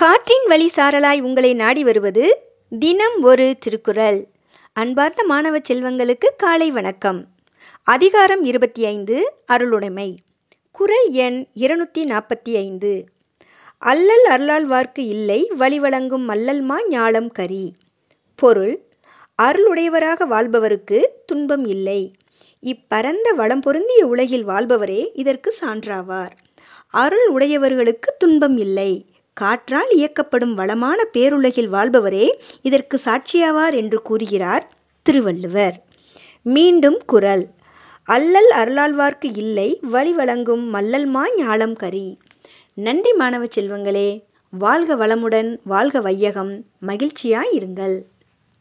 காற்றின் வழி சாரலாய் உங்களை நாடி வருவது தினம் ஒரு திருக்குறள். அன்பார்ந்த மாணவ செல்வங்களுக்கு காலை வணக்கம். அதிகாரம் இருபத்தி ஐந்து அருளுடைமை. குறள் எண் இருநூற்றி நாற்பத்தி ஐந்து. அல்லல் அருளாழ்வார்க்கு இல்லை வழிவழங்கும் மல்லல்மா ஞாலம் கரி. பொருள் அருளுடையவராக வாழ்பவருக்கு துன்பம் இல்லை. இப்பரந்த வளம் பொருந்திய உலகில் வாழ்பவரே இதற்கு சான்றாவார். அருள் உடையவர்களுக்கு துன்பம் இல்லை. காற்றால் இயக்கப்படும் வளமான பேருலகில் வாழ்பவரே இதற்கு சாட்சியாவார் என்று கூறுகிறார் திருவள்ளுவர். மீண்டும் குரல். அல்லல் அருளாழ்வார்க்கு இல்லை வழி வழங்கும் மல்லல்மா ஞாலம் கரி. நன்றி மாணவ செல்வங்களே வாழ்க வளமுடன் வாழ்க வையகம் மகிழ்ச்சியாய் இருங்கள்.